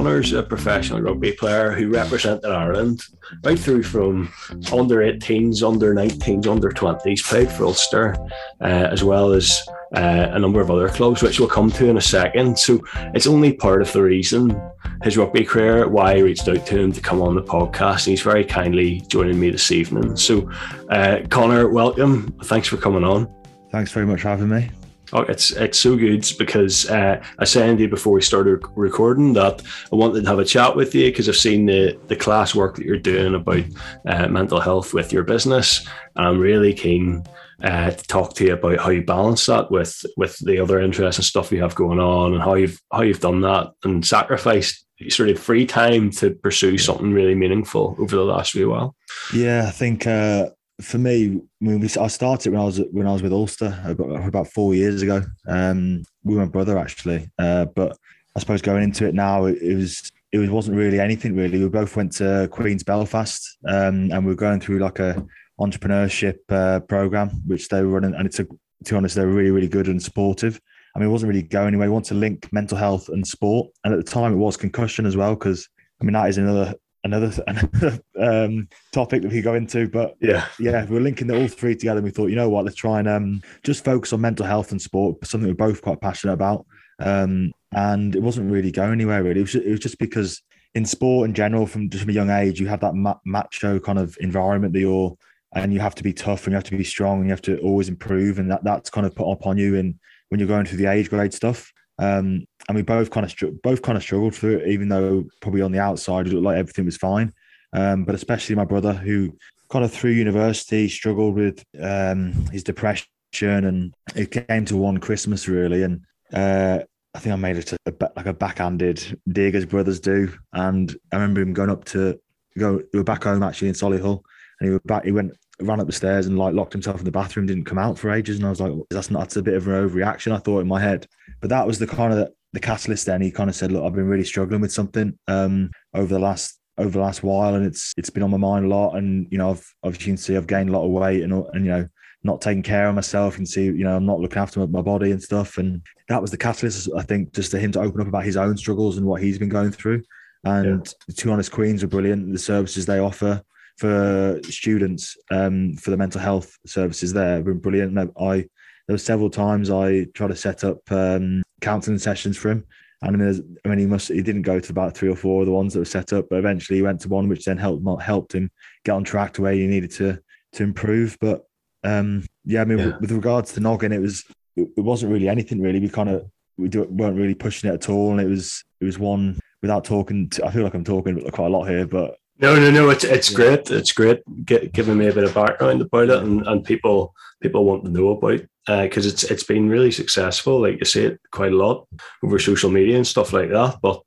Connor's a professional rugby player who represented Ireland right through from under 18s, under 19s, under 20s, played for Ulster, uh, as well as uh, a number of other clubs, which we'll come to in a second. So it's only part of the reason his rugby career, why I reached out to him to come on the podcast. And he's very kindly joining me this evening. So, uh, Connor, welcome. Thanks for coming on. Thanks very much for having me. Oh, it's it's so good because uh, I said to you before we started recording that I wanted to have a chat with you because I've seen the the class work that you're doing about uh, mental health with your business, and I'm really keen uh, to talk to you about how you balance that with with the other interests and stuff you have going on and how you've how you've done that and sacrificed sort of free time to pursue something really meaningful over the last few while. Yeah, I think uh, for me, when we, I started when I was when I was with Ulster about, about four years ago. Um, with my brother actually, uh, but I suppose going into it now, it, it, was it was wasn't really anything really. We both went to Queen's Belfast, um, and we were going through like a entrepreneurship uh, program which they were running, and it's a, to be honest, they were really really good and supportive. I mean, it wasn't really going anywhere. We want to link mental health and sport, and at the time it was concussion as well because I mean that is another another another um, topic that we go into. But yeah, yeah, we are linking the all three together. and We thought, you know what, let's try and um, just focus on mental health and sport, something we're both quite passionate about. Um, and it wasn't really going anywhere. Really, it was, just, it was just because in sport in general, from just from a young age, you have that ma- macho kind of environment that you're, and you have to be tough and you have to be strong and you have to always improve, and that that's kind of put upon you in when you're going through the age grade stuff. Um, and we both kind of both kind of struggled through it, even though probably on the outside it looked like everything was fine. Um, but especially my brother, who kind of through university struggled with um, his depression, and it came to one Christmas really, and uh, I think I made it a, like a backhanded dig as brothers do. And I remember him going up to go. We were back home actually in Solihull, and he back. He went ran up the stairs and like locked himself in the bathroom, didn't come out for ages. And I was like, that's not that's a bit of an overreaction. I thought in my head, but that was the kind of the, the catalyst. Then he kind of said, look, I've been really struggling with something um, over the last over the last while, and it's it's been on my mind a lot. And you know, I've obviously you can see I've gained a lot of weight, and and you know, not taking care of myself. and see, you know, I'm not looking after my, body and stuff. And that was the catalyst, I think, just to him to open up about his own struggles and what he's been going through. And yeah. to be honest, Queens are brilliant. The services they offer for students um, for the mental health services there have been brilliant. I there were several times I tried to set up um, counselling sessions for him. And I mean, I mean, he must he didn't go to about three or four of the ones that were set up, but eventually he went to one which then helped helped him get on track to where he needed to to improve. But um, yeah, I mean, yeah. with regards to Noggin, it was it, it wasn't really anything really. We kind of we do, weren't really pushing it at all, and it was it was one without talking. To, I feel like I'm talking quite a lot here, but no, no, no. It's it's great. It's great. Get, giving me a bit of background about it, and, and people people want to know about because uh, it's it's been really successful. Like you say, it quite a lot over social media and stuff like that. But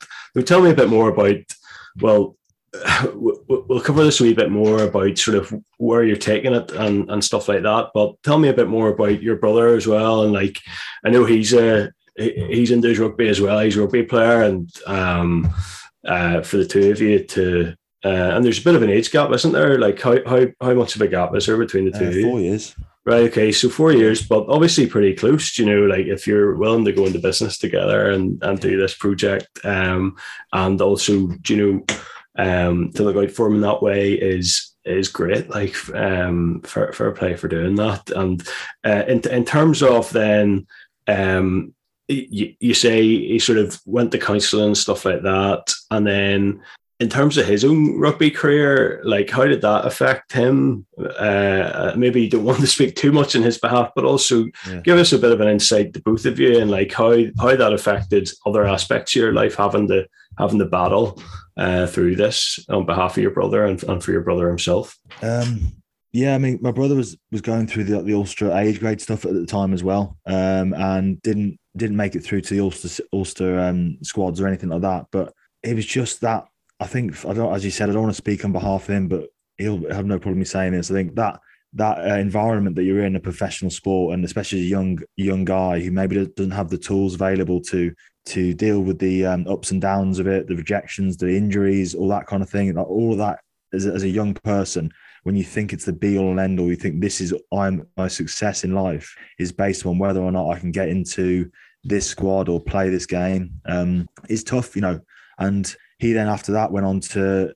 tell me a bit more about. Well, we'll cover this a wee bit more about sort of where you're taking it and, and stuff like that. But tell me a bit more about your brother as well. And like, I know he's a he's into his rugby as well. He's a rugby player, and um, uh, for the two of you to uh, and there's a bit of an age gap, isn't there? Like how how how much of a gap is there between the two? Uh, four years. Right. Okay. So four years, but obviously pretty close. You know, like if you're willing to go into business together and and do this project, um, and also you know, um, to look out for him in that way is is great. Like um, for for a play for doing that, and uh, in in terms of then um you, you say he sort of went to counselling and stuff like that, and then in terms of his own rugby career, like how did that affect him? Uh, maybe you don't want to speak too much in his behalf, but also yeah. give us a bit of an insight to both of you and like how how that affected other aspects of your life, having to having to battle uh, through this on behalf of your brother and, and for your brother himself. Um, yeah, I mean, my brother was was going through the the Ulster age grade stuff at the time as well, um, and didn't didn't make it through to the Ulster Ulster um, squads or anything like that, but. It was just that I think I don't, as you said, I don't want to speak on behalf of him, but he'll have no problem saying this. I think that that uh, environment that you're in a professional sport, and especially a young young guy who maybe doesn't have the tools available to to deal with the um, ups and downs of it, the rejections, the injuries, all that kind of thing. Like all of that as a, as a young person, when you think it's the be all and end all, you think this is I'm my success in life is based on whether or not I can get into this squad or play this game. Um, it's tough, you know And he then after that went on to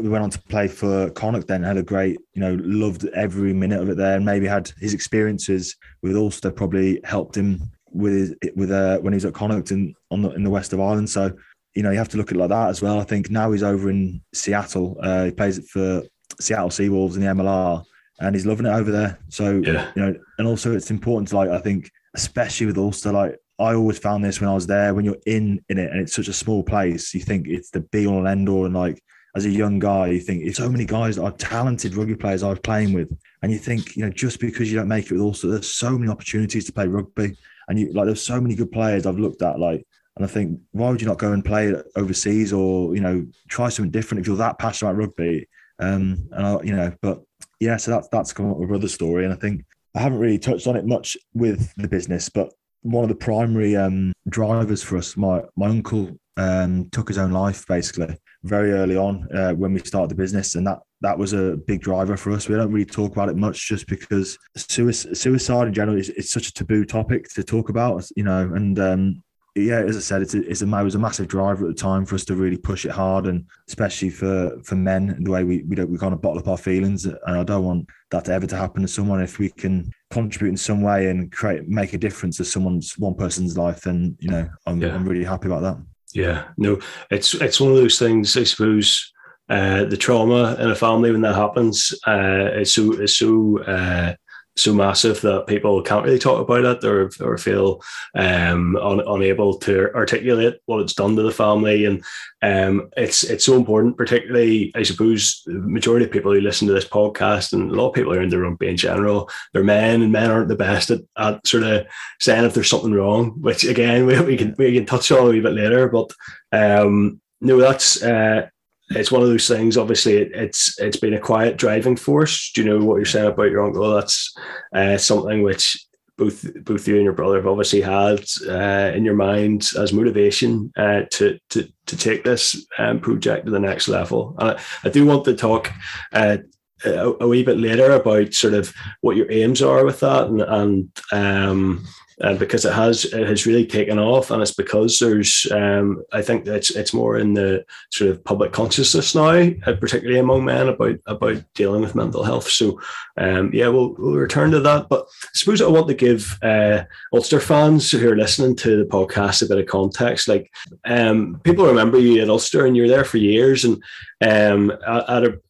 we went on to play for Connacht. Then had a great, you know, loved every minute of it there, and maybe had his experiences with Ulster probably helped him with his, with uh, when he's at Connacht in on the, in the west of Ireland. So you know you have to look at it like that as well. I think now he's over in Seattle. Uh, he plays it for Seattle Seawolves in the MLR, and he's loving it over there. So yeah. you know, and also it's important to like I think especially with Ulster, like I always found this when I was there. When you're in in it and it's such a small place, you think it's the be all and end all, and like as a young guy, you think it's so many guys that are talented rugby players I was playing with, and you think you know just because you don't make it with Ulster, there's so many opportunities to play rugby, and you like there's so many good players I've looked at like. And I think, why would you not go and play overseas or, you know, try something different if you're that passionate about rugby? Um, and I, you know, but yeah, so that's that's come up with brother's story, and I think I haven't really touched on it much with the business, but one of the primary um, drivers for us, my my uncle um, took his own life basically very early on uh, when we started the business, and that that was a big driver for us. We don't really talk about it much, just because suicide, suicide in general is it's such a taboo topic to talk about, you know, and um, yeah, as I said, it's a, it's a, it was a massive driver at the time for us to really push it hard, and especially for for men, the way we we don't we kind of bottle up our feelings, and I don't want that to ever to happen to someone. If we can contribute in some way and create make a difference to someone's one person's life, then you know I'm, yeah. I'm really happy about that. Yeah, no, it's it's one of those things. I suppose uh, the trauma in a family when that happens uh, is so is so uh, so massive that people can't really talk about it or, or feel um, un, unable to articulate what it's done to the family. And um, it's it's so important, particularly, I suppose, the majority of people who listen to this podcast and a lot of people are in the rugby in general, they're men and men aren't the best at, at sort of saying if there's something wrong, which again, we, we can we can touch on a wee bit later. But um, no, that's uh, it's one of those things. Obviously, it, it's it's been a quiet driving force. Do you know what you're saying about your uncle? That's uh, something which both both you and your brother have obviously had uh, in your mind as motivation uh, to to to take this um, project to the next level. And I, I do want to talk. Uh, a, a, wee bit later about sort of what your aims are with that and, and um, uh, because it has it has really taken off, and it's because there's um, I think it's it's more in the sort of public consciousness now, uh, particularly among men about about dealing with mental health. So um, yeah, we'll we'll return to that. But I suppose I want to give uh, Ulster fans who are listening to the podcast a bit of context. Like um, people remember you at Ulster, and you were there for years, and um, at a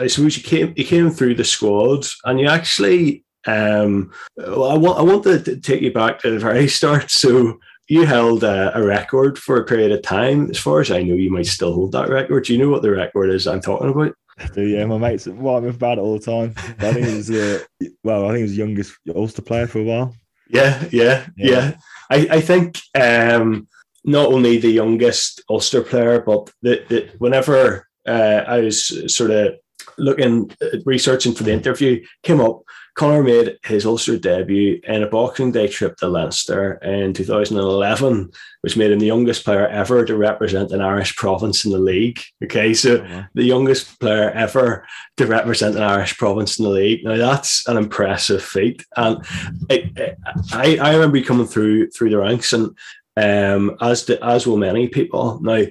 I suppose you came you came through the squad, and you actually um, well, I want I want to take you back to the very start. So you held a, a, record for a period of time. As far as I know, you might still hold that record. Do you know what the record is I'm talking about? I do yeah, my mates well, I'm about it all the time. I think it was the well, I think it was the youngest Ulster player for a while. Yeah, yeah, yeah. yeah. I, I think um, not only the youngest Ulster player, but the, the whenever uh, I was sort of looking researching for the interview, came up Conor made his Ulster debut in a Boxing Day trip to Leinster in 2011, which made him the youngest player ever to represent an Irish province in the league. Okay, so oh, the youngest player ever to represent an Irish province in the league. Now that's an impressive feat, and it, it, I, I remember coming through through the ranks, and um, as the, as will many people. Now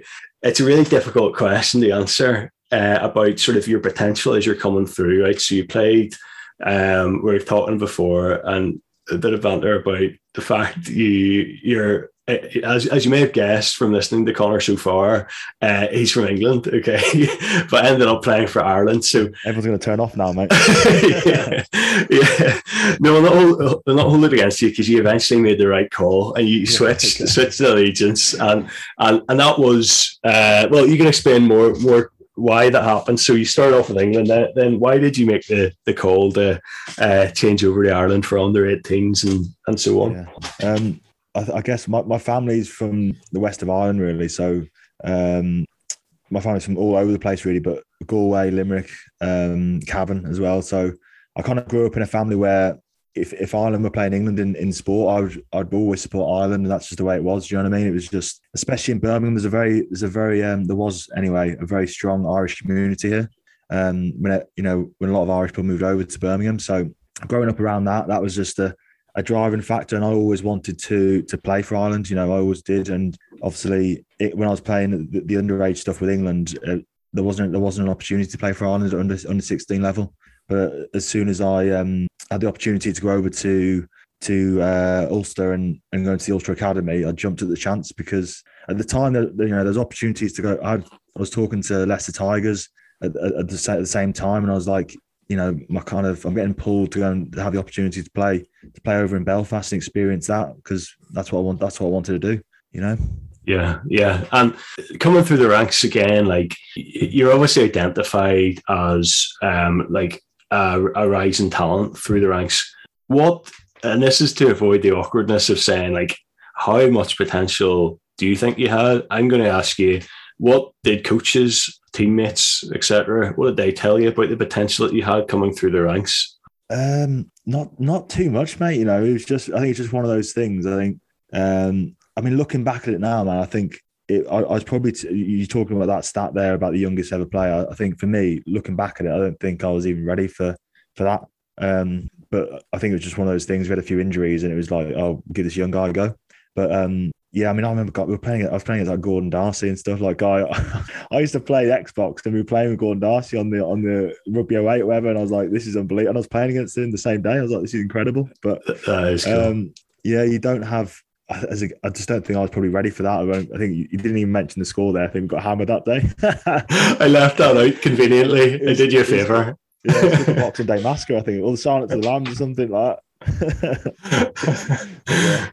it's a really difficult question to answer uh, about sort of your potential as you're coming through. Right, so you played um, we are talking before, and a bit of banter about the fact you you're as, as you may have guessed from listening to Connor so far, uh, he's from England, okay, but ended up playing for Ireland. So everyone's going to turn off now, mate. yeah, yeah. No, I'm not, hold, I'm not holding against you because you eventually made the right call and you yeah, switched okay. switched allegiance, and and and that was uh, well, you can explain more more why that happened. So you start off with England. Then, then why did you make the the call to uh, change over to Ireland for under 18s and and so on? Yeah. Um, I, I, guess my, my family's from the west of Ireland, really. So um, my family's from all over the place, really. But Galway, Limerick, um, Cavan as well. So I kind of grew up in a family where if, if Ireland were playing England in, in sport, I would I'd always support Ireland, and that's just the way it was. Do you know what I mean? It was just, especially in Birmingham, there's a very there's a very um, there was anyway a very strong Irish community here. Um, when it, you know when a lot of Irish people moved over to Birmingham, so growing up around that, that was just a a driving factor, and I always wanted to to play for Ireland. You know, I always did, and obviously it, when I was playing the, the underage stuff with England, uh, there wasn't there wasn't an opportunity to play for Ireland at under under sixteen level. But as soon as I um, had the opportunity to go over to to uh, Ulster and, and go into the Ulster Academy, I jumped at the chance because at the time, you know, there's opportunities to go. I'd, I was talking to Leicester Tigers at, at, at, the, at the same time, and I was like, you know, my kind of I'm getting pulled to go and have the opportunity to play to play over in Belfast and experience that because that's what I want. That's what I wanted to do. You know. Yeah, yeah, and coming through the ranks again, like you're obviously identified as um, like a, a rising talent through the ranks. What, and this is to avoid the awkwardness of saying like, how much potential do you think you had? I'm going to ask you, what did coaches, teammates, etc., what did they tell you about the potential that you had coming through the ranks? Um, not not too much, mate. You know, it was just I think it's just one of those things. I think, um, I mean, looking back at it now, man, I think it, I, I, was probably t- you talking about that stat there about the youngest ever player. I think for me, looking back at it, I don't think I was even ready for for that. Um, but I think it was just one of those things. We had a few injuries, and it was like, oh, give this young guy a go. But um, yeah, I mean, I remember we were playing. I was playing as like Gordon D'Arcy and stuff. Like, I, I used to play Xbox, and we were playing with Gordon D'Arcy on the on the Rugby 08 or whatever. And I was like, this is unbelievable. And I was playing against him the same day. I was like, this is incredible. But cool. um, yeah, you don't have. A, I just don't think I was probably ready for that. I, think you, didn't even mention the score there. I think we got hammered that day. I left that out conveniently. Was, I did you a favour. Yeah, the Boxing Day massacre. I think, or the Silence of the Lambs or something like that. yeah.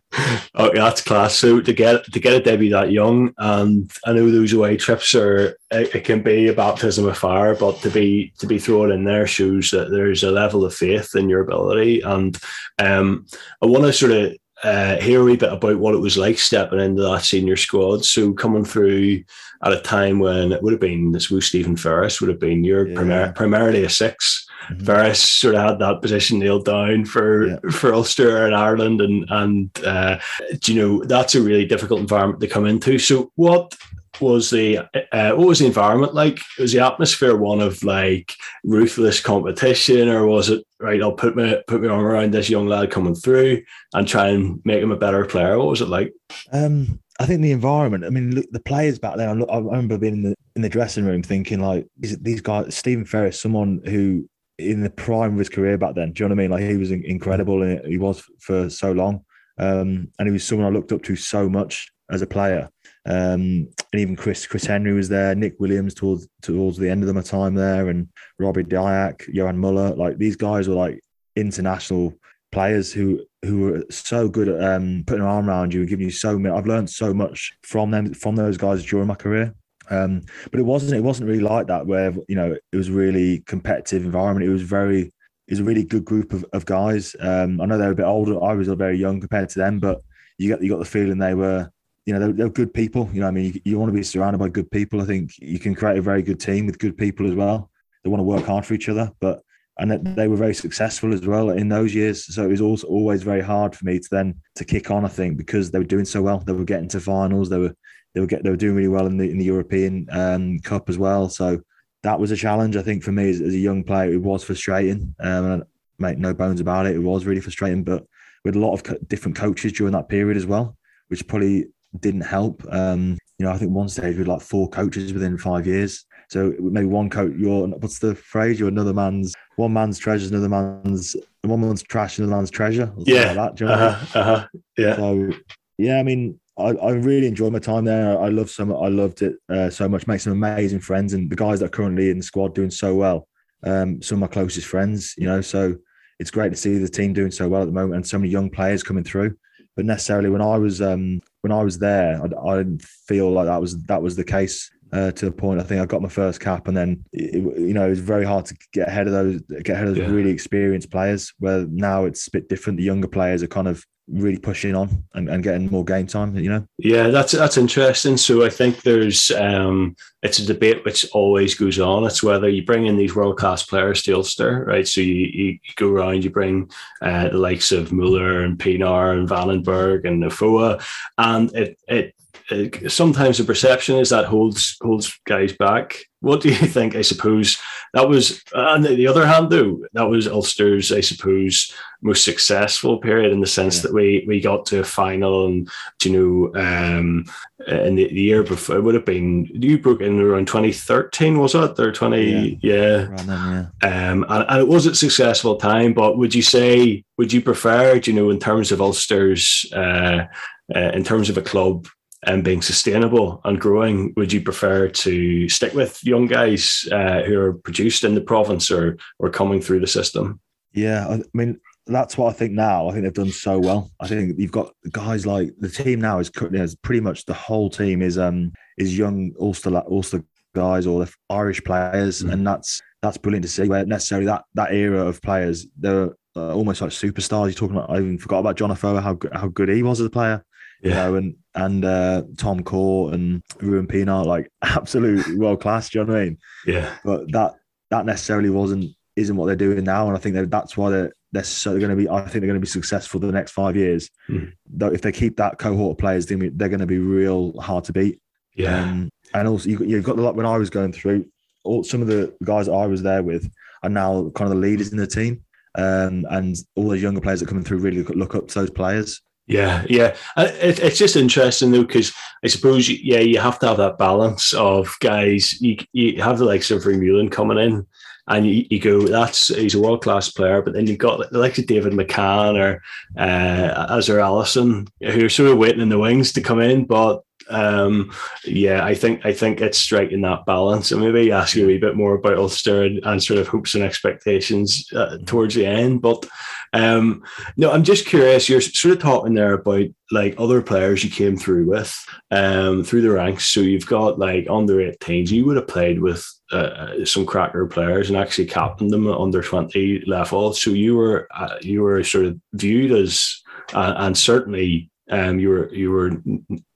Oh, that's class. So to get to get a debut that young, and I know those away trips are it, it, can be a baptism of fire, but to be to be thrown in there shows that there's a level of faith in your ability. And um, I want to sort of uh, hear a wee bit about what it was like stepping into that senior squad. So coming through at a time when it would have been, this was Stephen Ferris would have been your yeah. primar- primarily a six. Mm-hmm. Ferris sort of had that position nailed down for yeah. for Ulster and Ireland, and and uh, you know that's a really difficult environment to come into. So what was the uh, what was the environment like? Was the atmosphere one of like ruthless competition, or was it right? I'll put my put my arm around this young lad coming through and try and make him a better player. What was it like? Um, I think the environment. I mean, look, the players back then. I, I remember being in the in the dressing room thinking like, is it these guys? Stephen Ferris, someone who in the prime of his career back then. Do you know what I mean? Like he was incredible, and he was for so long. Um, and he was someone I looked up to so much as a player. Um, and even Chris Chris Henry was there, Nick Williams towards towards the end of my time there, and Robbie Diack, Johan Muller. Like these guys were like international players who who were so good at um, putting an arm around you and giving you so many. I've learned so much from them from those guys during my career. Um, but it wasn't it wasn't really like that where you know it was really competitive environment. It was very it was a really good group of, of guys. Um, I know they were a bit older. I was a very young compared to them, but you got you got the feeling they were you know, they're, they're, good people. You know, I mean, you, you, want to be surrounded by good people. I think you can create a very good team with good people as well. They want to work hard for each other, but and they were very successful as well in those years. So it was also always very hard for me to then to kick on. I think because they were doing so well, they were getting to finals. They were they were get they were doing really well in the in the European um, Cup as well. So that was a challenge. I think for me as, as a young player, it was frustrating. Um, and make no bones about it, it was really frustrating. But with a lot of co- different coaches during that period as well, which probably didn't help. Um, you know, I think one stage we had like four coaches within five years. So maybe one coach, you're what's the phrase? You're another man's one man's treasure, another man's one man's trash, another man's treasure. Yeah, like that. You know uh-huh, uh-huh, yeah. So yeah, I mean, I, I really enjoyed my time there. I love so much. I loved it uh, so much. Make some amazing friends, and the guys that are currently in the squad doing so well. Um, some of my closest friends, you know. So it's great to see the team doing so well at the moment, and so many young players coming through but necessarily when I was um, when I was there, I, I, didn't feel like that was that was the case. Uh, to the point, I think I got my first cap, and then it, you know it was very hard to get ahead of those, get ahead of yeah. really experienced players. Where now it's a bit different. The younger players are kind of really pushing on and, and getting more game time you know yeah that's that's interesting so i think there's um it's a debate which always goes on it's whether you bring in these world class players to ulster right so you, you, go around you bring uh, the likes of muller and pienaar and Wannenburg and Afoa, and it it uh, sometimes the perception is that holds holds guys back. What do you think? I suppose that was, on the other hand, though, that was Ulster's, I suppose, most successful period in the sense yeah. that we we got to a final, and you know, um, in the, the, year before, it would have been you broke in around 2013, was it? Or 20, yeah, yeah. Then, yeah. Um, and, and, it was a successful time. But would you say, would you prefer, you know, in terms of Ulster's, uh, uh, in terms of a club? And being sustainable and growing, would you prefer to stick with young guys uh, who are produced in the province or or coming through the system? Yeah, I mean that's what I think now. I think they've done so well. I think you've got guys like the team now is, pretty much the whole team is um is young Ulster Ulster guys or the Irish players, mm. and that's that's brilliant to see. Where necessarily that that era of players, they're uh, almost like superstars. You're talking about. I even forgot about John Afoa, how how good he was as a player. Yeah. You know, and and uh, Tom Court and Ruan Pienaar, like absolute world class. Do you know what I mean? Yeah. But that that necessarily wasn't isn't what they're doing now, and I think that that's why they're they're so going to be. I think they're going to be successful the next five years. Mm. Though if they keep that cohort of players, they're going to be real hard to beat. Yeah. Um, and also you, you've got the lot when I was going through. All some of the guys I was there with are now kind of the leaders in the team. Um, and all those younger players that are coming through really look, look up to those players. Yeah, yeah. It, it's just interesting though, because I suppose, yeah, you have to have that balance of guys. You, you have the likes of Vermeulen coming in, and you, you go, that's he's a world class player, but then you've got the likes of David McCann or uh, Azar Allison, who are sort of waiting in the wings to come in, but um, yeah, I think I think it's striking that balance. And maybe ask you a wee bit more about Ulster and, and sort of hopes and expectations uh, towards the end. But um, no, I'm just curious. You're sort of talking there about like other players you came through with um, through the ranks. So you've got like under 18s. You would have played with uh, uh, some cracker players and actually captained them at under 20 level. So you were uh, you were sort of viewed as uh, and certainly um, you were you were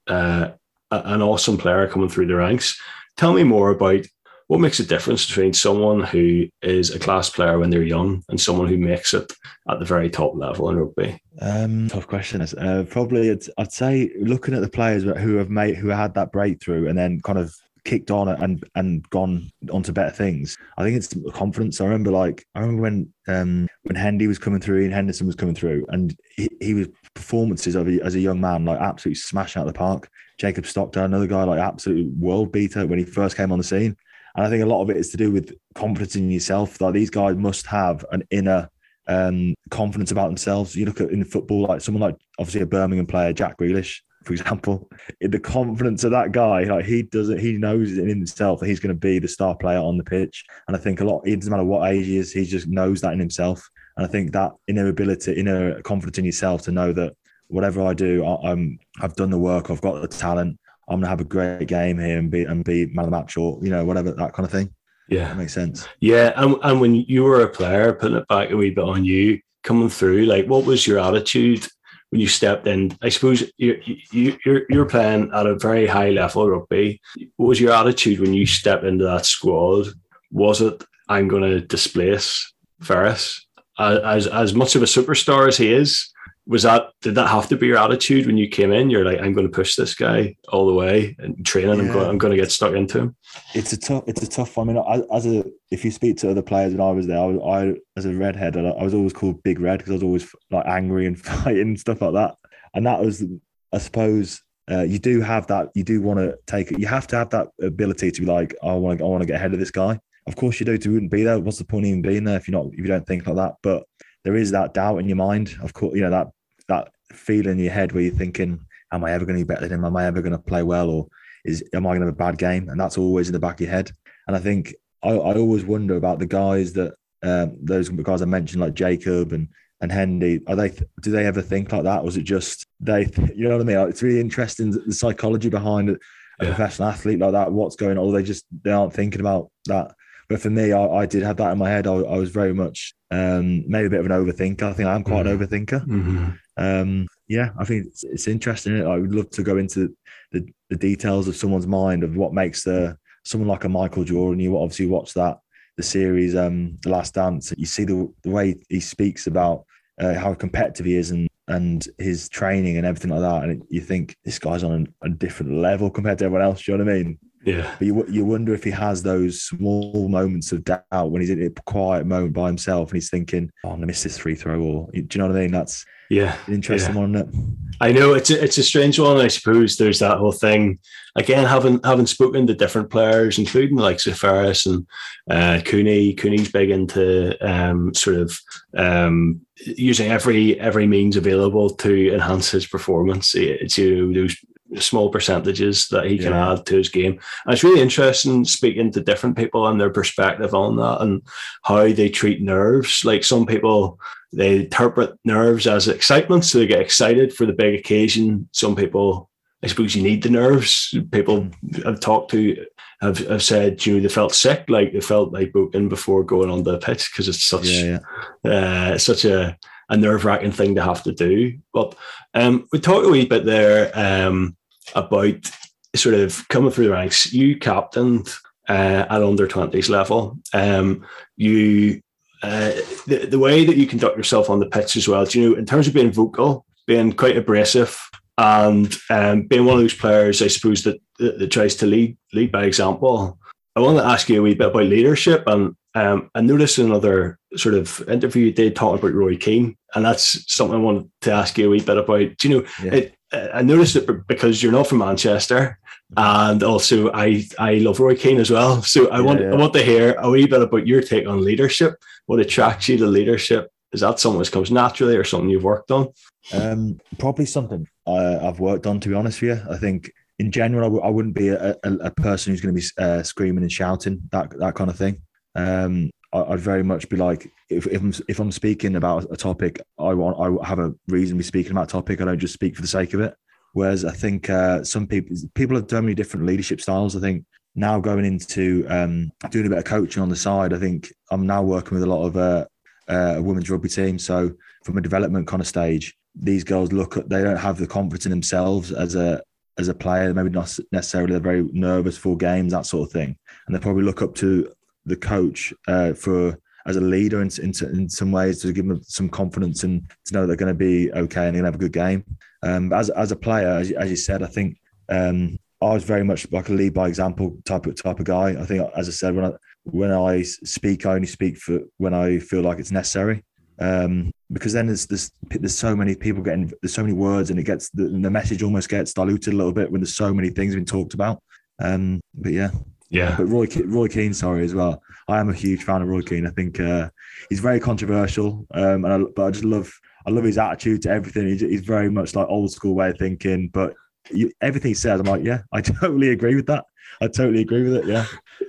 uh, an awesome player coming through the ranks. Tell me more about what makes a difference between someone who is a class player when they're young and someone who makes it at the very top level in rugby? Um, tough question. Uh, probably, I'd say looking at the players who have made who had that breakthrough and then kind of kicked on and and gone on to better things. I think it's confidence. I remember like I remember when um when Hendy was coming through and Henderson was coming through, and he, he was performances of a, as a young man like absolutely smashing out the park. Jacob Stockdale, another guy like absolute world beater when he first came on the scene. And I think a lot of it is to do with confidence in yourself. Like these guys must have an inner um, confidence about themselves. You look at in football, like someone like obviously a Birmingham player, Jack Grealish, for example, the confidence of that guy, like he doesn't, he knows in himself that he's going to be the star player on the pitch. And I think a lot, it doesn't matter what age he is, he just knows that in himself. And I think that inner ability, inner confidence in yourself to know that whatever I do, I, am I've done the work, I've got the talent, I'm gonna have a great game here and be and be man of the match or you know whatever that kind of thing. Yeah, that makes sense. Yeah, and and when you were a player, putting it back a wee bit on you coming through, like what was your attitude when you stepped in? I suppose you you you're, you're playing at a very high level rugby. What was your attitude when you stepped into that squad? Was it I'm going to displace Ferris as as much of a superstar as he is? Was that did that have to be your attitude when you came in? You're like, I'm going to push this guy all the way and training. Yeah. I'm going, I'm going to get stuck into him. It's a tough, it's a tough. I mean, as a if you speak to other players when I was there, I, was, I as a redhead, I was always called Big Red because I was always like angry and fighting and stuff like that. And that was, I suppose, uh, you do have that. You do want to take it. You have to have that ability to be like, I want to, I want to get ahead of this guy. Of course, you do. To wouldn't be there. What's the point of even being there if you're not, if you don't think like that? But there is that doubt in your mind. Of course, you know that that feeling in your head where you're thinking, "Am I ever going to be better than him? Am I ever going to play well, or is am I going to have a bad game?" And that's always in the back of your head. And I think I, I always wonder about the guys that um, those guys I mentioned, like Jacob and and Hendy. Are they do they ever think like that? Or was it just they? You know what I mean? Like, it's really interesting the psychology behind a yeah. professional athlete like that. What's going on? Or they just they aren't thinking about that. But for me, I, I did have that in my head. I, I was very much um, maybe a bit of an overthinker. I think I'm quite mm-hmm. an overthinker. Mm-hmm. Um, yeah, I think it's, it's interesting. I would love to go into the, the details of someone's mind of what makes the someone like a Michael Jordan. You obviously watch that the series, um, The Last Dance. You see the, the way he speaks about uh, how competitive he is and and his training and everything like that, and you think this guy's on a different level compared to everyone else. Do you know what I mean? Yeah. But you, you wonder if he has those small moments of doubt when he's in a quiet moment by himself and he's thinking, "Oh, I missed this free throw," or do you know what I mean? That's yeah, an interesting yeah. one, isn't it? I know it's a, it's a strange one. I suppose there's that whole thing again. Having having spoken to different players, including like Ferris and uh, Cooney. Cooney's big into um, sort of um, using every every means available to enhance his performance. to those small percentages that he can yeah. add to his game. And it's really interesting speaking to different people and their perspective on that and how they treat nerves. Like some people, they interpret nerves as excitement, so they get excited for the big occasion. Some people, I suppose, you need the nerves. People I've talked to have, have said, you know, they felt sick, like they felt like broken before going on the pitch because it's such, yeah, yeah. Uh, such a a nerve wracking thing to have to do. But um, we talked a wee bit there um, about sort of coming through the ranks. You captained uh, at under 20s level. Um, you uh, the, the way that you conduct yourself on the pitch as well, do you know, in terms of being vocal, being quite abrasive, and um, being one of those players, I suppose, that, that, that, tries to lead lead by example. I want to ask you a wee bit about leadership. And um, I noticed another sort of interview you did talking about Roy Keane, and that's something I wanted to ask you a wee bit about. Do you know, yeah. it, I noticed it because you're not from Manchester, and also I I love Roy Keane as well. So I yeah, want yeah. I want to hear a wee bit about your take on leadership. What attracts you to leadership? Is that something that comes naturally, or something you've worked on? Um, probably something I, have worked on. To be honest with you, I think in general I w- I wouldn't be a, a, a person who's going to be uh, screaming and shouting that that kind of thing. Um, I'd very much be like, if, if I'm if I'm speaking about a topic, I want I have a reason to be speaking about a topic. I don't just speak for the sake of it. Whereas I think uh, some people people have so many different leadership styles. I think now going into um, doing a bit of coaching on the side, I think I'm now working with a lot of uh, uh, women's rugby team. So from a development kind of stage, these girls look at they don't have the confidence in themselves as a as a player. Maybe not necessarily they're very nervous for games, that sort of thing, and they probably look up to the coach uh, for as a leader in, in, in some ways to give them some confidence and to know they're going to be okay and they're going to have a good game. Um, as as a player, as, as you said, I think um, I was very much like a lead by example type of type of guy. I think, as I said, when I when I speak, I only speak for when I feel like it's necessary. Um, because then there's, there's there's so many people getting there's so many words and it gets the, the message almost gets diluted a little bit when there's so many things being talked about. Um, but yeah, yeah. But Roy Roy Keane, sorry as well. I am a huge fan of Roy Keane. I think uh, he's very controversial, um, and I, but I just love I love his attitude to everything. He's, he's very much like old school way of thinking, but you, everything he says, I'm like, yeah, I totally agree with that. I totally agree with it. Yeah,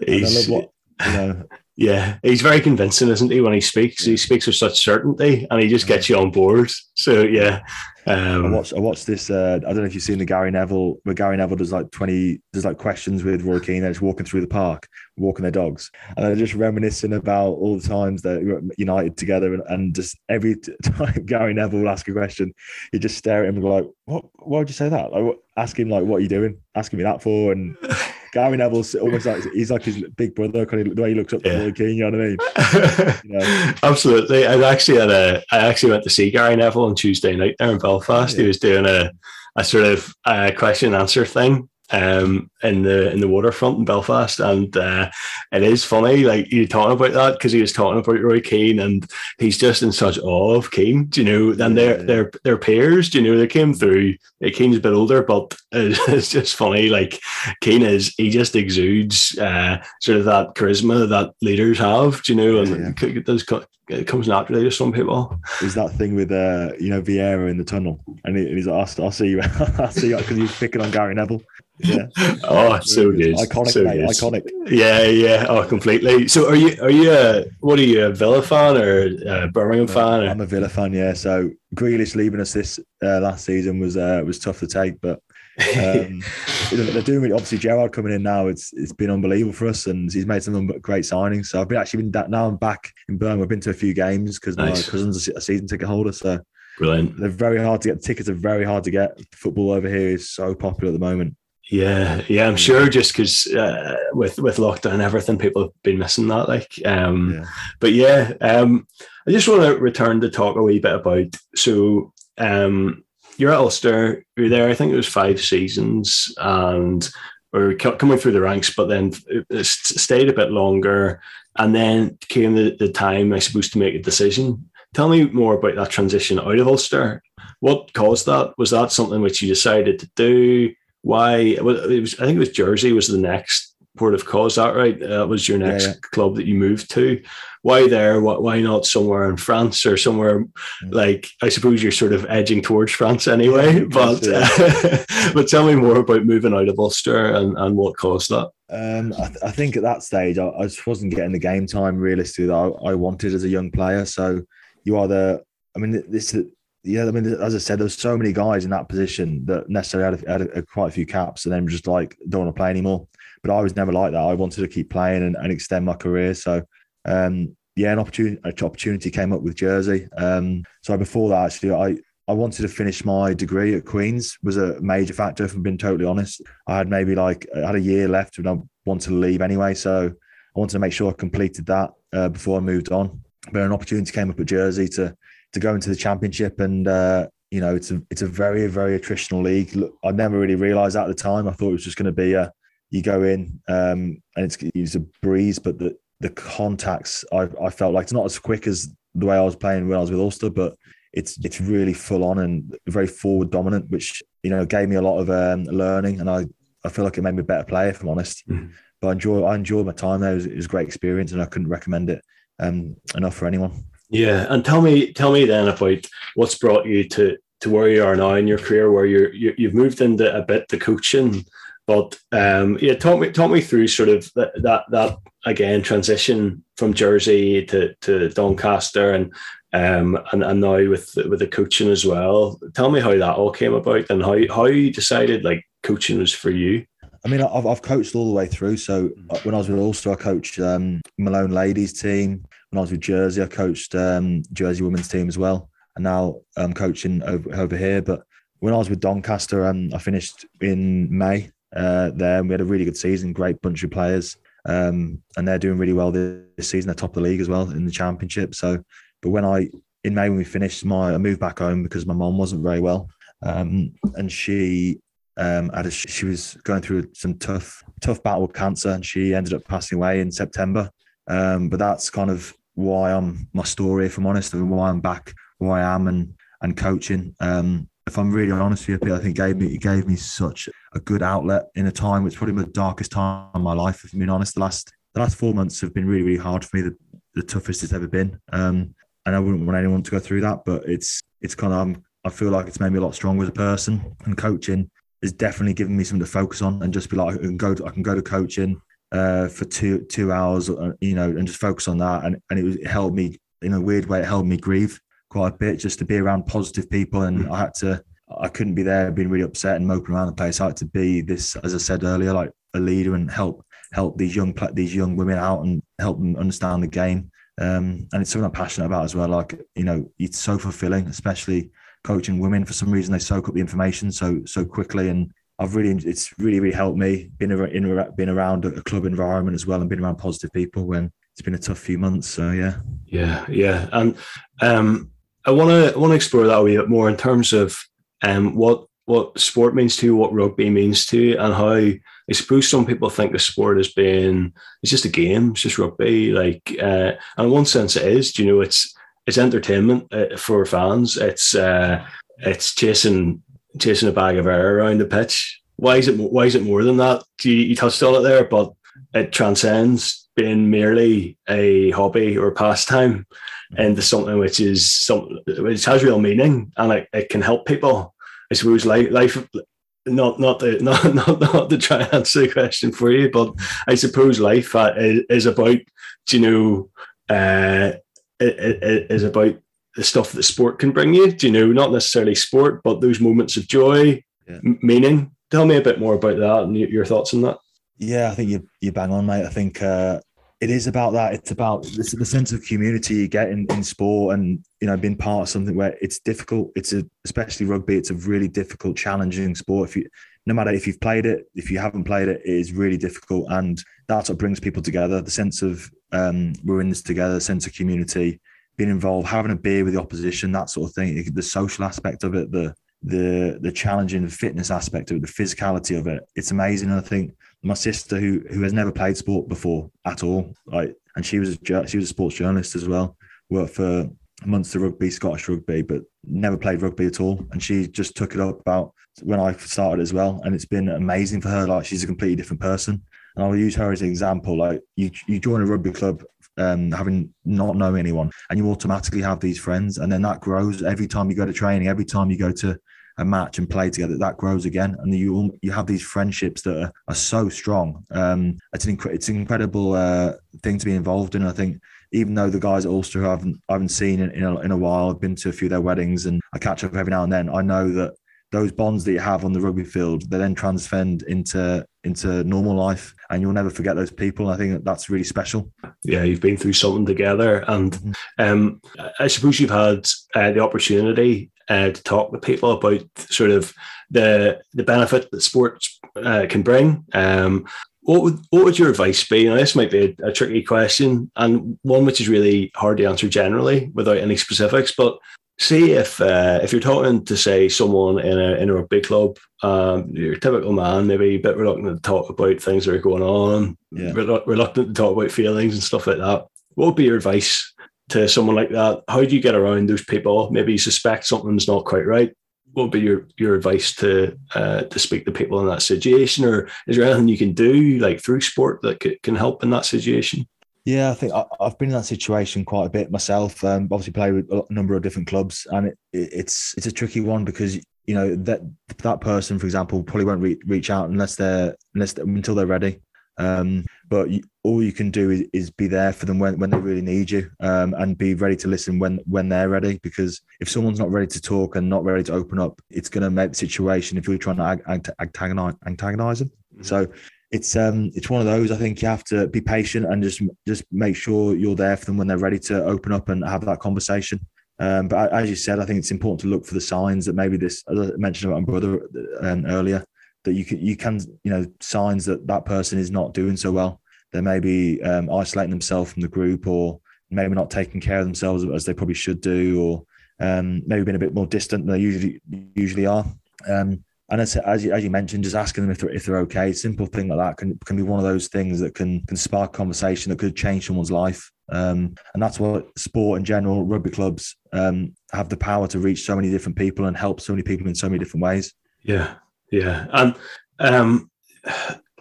I love what you know. Yeah, he's very convincing, isn't he? When he speaks, he speaks with such certainty, and he just gets you on board. So yeah, um, I watched I watched this. Uh, I don't know if you've seen the Gary Neville, where Gary Neville does like twenty, does like questions with Roy Keane. They're just walking through the park, walking their dogs, and they're just reminiscing about all the times that United together, and, and just every time Gary Neville will ask a question, you just stare at him and go like, "What? Why would you say that?" Like, what, ask him like, "What are you doing?" Asking me that for, and Gary Neville's almost like he's like his big brother, kind of the way he looks up to Roy Keane. You know what I mean? you know? Absolutely. I actually had a. I actually went to see Gary Neville on Tuesday night there in Belfast. Yeah. He was doing a a sort of uh, question and answer thing um, in the in the waterfront in Belfast, and uh, it is funny. Like you talking about that because he was talking about Roy Keane, and he's just in such awe of Keane. Do you know? And their their their peers. Do you know? They came through. Keane's a bit older, but it's just funny. Like Keane is, he just exudes uh, sort of that charisma that leaders have. Do you know? And yeah. it does it comes naturally to some people. Is that thing with uh, you know Vieira in the tunnel, and he's like, "I'll, I'll see you, I'll see you," because he's picking on Gary Neville. Yeah. oh, so good. Iconic, so mate, good. iconic. Yeah, yeah. Oh, completely. So, are you are you a what are you a Villa fan or a Birmingham fan? Or? I'm a Villa fan. Yeah. So Grealish leaving us this uh, last season was uh, was tough to take, but um, they're doing it. Obviously, Gerrard coming in now. It's it's been unbelievable for us, and he's made some great signings. So I've been actually been now. I'm back in Birmingham. I've been to a few games because nice. my cousin's a season ticket holder. So brilliant. They're very hard to get. The tickets are very hard to get. Football over here is so popular at the moment. Yeah, yeah, I'm sure just because uh, with with lockdown and everything, people have been missing that. Like, um, yeah. but yeah, um, I just want to return to talk a wee bit about. So, um, you're at Ulster. You're there. I think it was five seasons, and or coming through the ranks, but then stayed a bit longer, and then came the, the time I suppose to make a decision. Tell me more about that transition out of Ulster. What caused that? Was that something which you decided to do? Why? It was. I think it was Jersey was the next port of call. Is that right? That was your next yeah, yeah. club that you moved to why there? Why not somewhere in France or somewhere mm. like I suppose you're sort of edging towards France anyway. but uh, but tell me more about moving out of Ulster and, and what caused that. Um, I, th- I, think at that stage I, I, just wasn't getting the game time realistically that I, I wanted as a young player. So you are the. I mean, this yeah, I mean, as I said, there's so many guys in that position that necessarily had, a, had a, a, quite a few caps and then just like don't want to play anymore. But I was never like that. I wanted to keep playing and, and extend my career. So um, yeah, an opportunity, an opportunity came up with Jersey. Um, so before that, actually, I I wanted to finish my degree at Queen's was a major factor. If I'm being totally honest, I had maybe like I had a year left and I wanted to leave anyway. So I wanted to make sure I completed that uh, before I moved on. But an opportunity came up at Jersey to to go into the championship, and uh, you know it's a it's a very very attritional league. Look, I never really realised at the time. I thought it was just going to be a you go in um, and it's it's a breeze, but the the contacts I, I felt like it's not as quick as the way I was playing when I was with Ulster, but it's it's really full on and very forward dominant, which you know gave me a lot of um, learning, and I I feel like it made me a better player, if I'm honest. Mm-hmm. But I enjoy I enjoyed my time there. It was, it was, a great experience, and I couldn't recommend it um, enough for anyone. Yeah, and tell me tell me then about what's brought you to to where you are now in your career, where you're you, you've moved into a bit the coaching but um, yeah, talk me talk me through sort of that that, that again transition from Jersey to, to Doncaster and um, and, and now with with the coaching as well. Tell me how that all came about and how how you decided like coaching was for you. I mean, I've, I've coached all the way through. So uh, when I was with Ulster, I coached um, Malone ladies team. When I was with Jersey, I coached um, Jersey women's team as well. And now I'm coaching over, over here. But when I was with Doncaster, um, I finished in May uh, there. We had a really good season, great bunch of players, um, and they're doing really well this season. They're top of the league as well in the championship. So, but when I in May when we finished, my I moved back home because my mom wasn't very well, um, and she um, had a, she was going through some tough tough battle with cancer, and she ended up passing away in September. Um, but that's kind of why I'm my story, if I'm honest, and why I'm back where I am and and coaching. Um, if I'm really honest with you, I think it gave me it gave me such a good outlet in a time which probably the darkest time in my life. If I'm being honest, the last the last four months have been really really hard for me. The, the toughest it's ever been, um, and I wouldn't want anyone to go through that. But it's it's kind of I feel like it's made me a lot stronger as a person, and coaching has definitely given me something to focus on and just be like I can go to, I can go to coaching uh, for two two hours, uh, you know, and just focus on that. And and it, was, it helped me in a weird way. It helped me grieve quite a bit just to be around positive people. And mm. I had to, I couldn't be there being really upset and moping around the place. I had to be this, as I said earlier, like a leader and help help these young these young women out and help them understand the game. Um, and it's something I'm passionate about as well. Like you know, it's so fulfilling, especially coaching women. For some reason, they soak up the information so so quickly, and I've really it's really really helped me being in being around a club environment as well and being around positive people when it's been a tough few months. So yeah, yeah, yeah, and um, I want to want to explore that a wee bit more in terms of um, what what sport means to you, what rugby means to you, and how I suppose some people think the sport has been it's just a game, it's just rugby. Like, uh, and in one sense, it is. Do you know, it's it's entertainment uh, for fans. It's uh, it's chasing chasing a bag of air around the pitch. Why is it why is it more than that? You, you touched on it there, but it transcends being merely a hobby or pastime into something which is something which has real meaning and it, it can help people. I suppose life, life not not to not, not not to try and answer the question for you, but I suppose life uh, is about you know uh, is about the stuff that sport can bring you. Do you know not necessarily sport, but those moments of joy, yeah. meaning. Tell me a bit more about that and your thoughts on that. Yeah, I think you you bang on, mate. I think uh, it is about that. It's about the, the sense of community you get in, in sport, and you know, being part of something where it's difficult. It's a, especially rugby. It's a really difficult, challenging sport. If you, no matter if you've played it, if you haven't played it, it is really difficult, and that's what brings people together. The sense of um, we're in this together, sense of community, being involved, having a beer with the opposition, that sort of thing. The social aspect of it, the the the challenging fitness aspect of it, the physicality of it. It's amazing. And I think my sister, who who has never played sport before at all, like, and she was a, she was a sports journalist as well, worked for Munster Rugby, Scottish Rugby, but never played rugby at all. And she just took it up about when I started as well, and it's been amazing for her. Like she's a completely different person. And I'll use her as an example. Like you, you join a rugby club um, having not know anyone, and you automatically have these friends, and then that grows every time you go to training, every time you go to a match and play together, that grows again, and you you have these friendships that are, are so strong. Um, it's an incre- it's an incredible uh, thing to be involved in. I think even though the guys at Ulster who I haven't I haven't seen in, in a, in a while, I've been to a few of their weddings, and I catch up every now and then. I know that those bonds that you have on the rugby field, they then transcend into into normal life, and you'll never forget those people. I think that that's really special. Yeah, you've been through something together, and mm-hmm. um, I suppose you've had uh, the opportunity uh, to talk to people about sort of the the benefit that sports uh, can bring. Um, what would what would your advice be? Now, this might be a, a, tricky question and one which is really hard to answer generally without any specifics. But see if uh, if you're talking to say someone in a in a rugby club, um, your typical man, maybe a bit reluctant to talk about things that are going on, yeah. reluctant to talk about feelings and stuff like that. What would be your advice to someone like that? How do you get around those people? Maybe you suspect something's not quite right. What would be your, your advice to uh, to speak to people in that situation, or is there anything you can do like through sport that can help in that situation? Yeah, I think I, have been in that situation quite a bit myself. Um, obviously, play with a number of different clubs, and it, it's it's a tricky one because you know that that person, for example, probably won't re- reach out unless they're unless until they're ready. Um, but you, all you can do is, is, be there for them when, when they really need you, um, and be ready to listen when when they're ready. Because if someone's not ready to talk and not ready to open up, it's going to make the situation. If you're trying to ag- ag- antagonize antagonize them, mm-hmm. so it's um it's one of those. I think you have to be patient and just just make sure you're there for them when they're ready to open up and have that conversation. Um, but as you said, I think it's important to look for the signs that maybe this, as I mentioned about my brother um, earlier, that you can you can you know signs that that person is not doing so well. They may be um, isolating themselves from the group, or maybe not taking care of themselves as they probably should do, or um, maybe being a bit more distant than they usually usually are. Um, and as, as you, as you mentioned, just asking them if they're, if they're okay, simple thing like that can, can be one of those things that can can spark conversation that could change someone's life. Um, and that's what sport in general, rugby clubs um, have the power to reach so many different people and help so many people in so many different ways. Yeah, yeah, and um,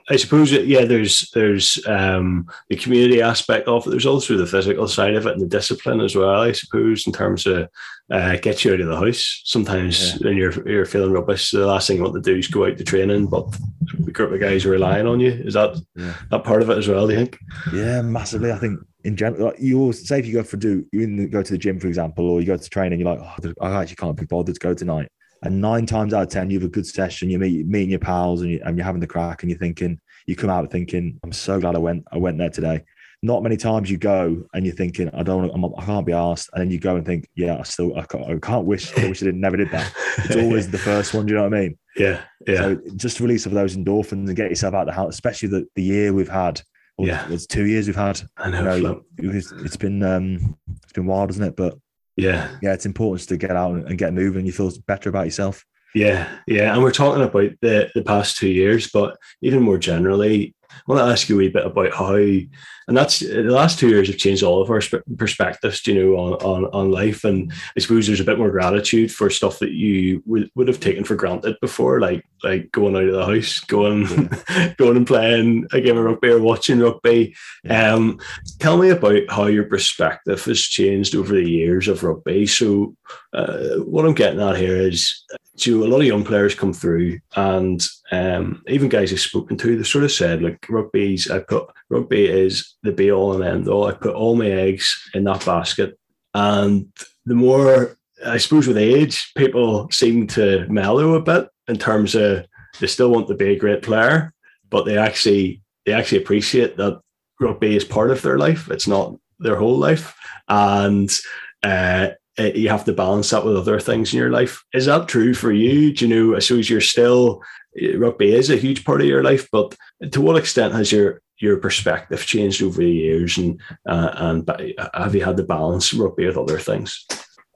I suppose yeah, there's there's um, the community aspect of it. There's also the physical side of it and the discipline as well. I suppose in terms of uh, get you out of the house. Sometimes yeah. when you're you're feeling rubbish, the last thing you want to do is go out to training, but the group of guys are relying on you. Is that yeah. that part of it as well? Do you think? Yeah, massively. I think in general, like you always say if you go for do you go to the gym, for example, or you go to training, you're like, oh, I actually can't be bothered to go tonight. And nine times out of ten, you have a good session. You meet meeting your pals, and, you, and you're having the crack, and you're thinking, you come out thinking, I'm so glad I went. I went there today. Not many times you go and you're thinking, I don't, I'm, I can't be asked, and then you go and think, yeah, I still, I can't, I can't wish, I wish I didn't, never did that. It's always the first one. Do you know what I mean? Yeah, yeah. So just release of those endorphins and get yourself out of the house, especially the, the year we've had. yeah, it's two years we've had. I know. You know it's, it's been um, it's been wild, isn't it? But yeah, yeah, it's important to get out and get moving. You feel better about yourself. Yeah, yeah, and we're talking about the the past two years, but even more generally, I want to ask you a wee bit about how, and that's the last two years have changed all of our perspectives, you know, on, on, on life. And I suppose there's a bit more gratitude for stuff that you would, would have taken for granted before, like like going out of the house, going yeah. going and playing a game of rugby or watching rugby. Yeah. Um, tell me about how your perspective has changed over the years of rugby. So, uh, what I'm getting at here is so a lot of young players come through, and um, even guys I've spoken to, they've sort of said like rugby's. I put rugby is the be all and end all. I put all my eggs in that basket, and the more I suppose with age, people seem to mellow a bit in terms of they still want to be a great player, but they actually they actually appreciate that rugby is part of their life. It's not their whole life, and uh, uh, you have to balance that with other things in your life. Is that true for you? Do you know? I suppose you're still uh, rugby is a huge part of your life, but to what extent has your your perspective changed over the years, and uh, and have you had to balance rugby with other things?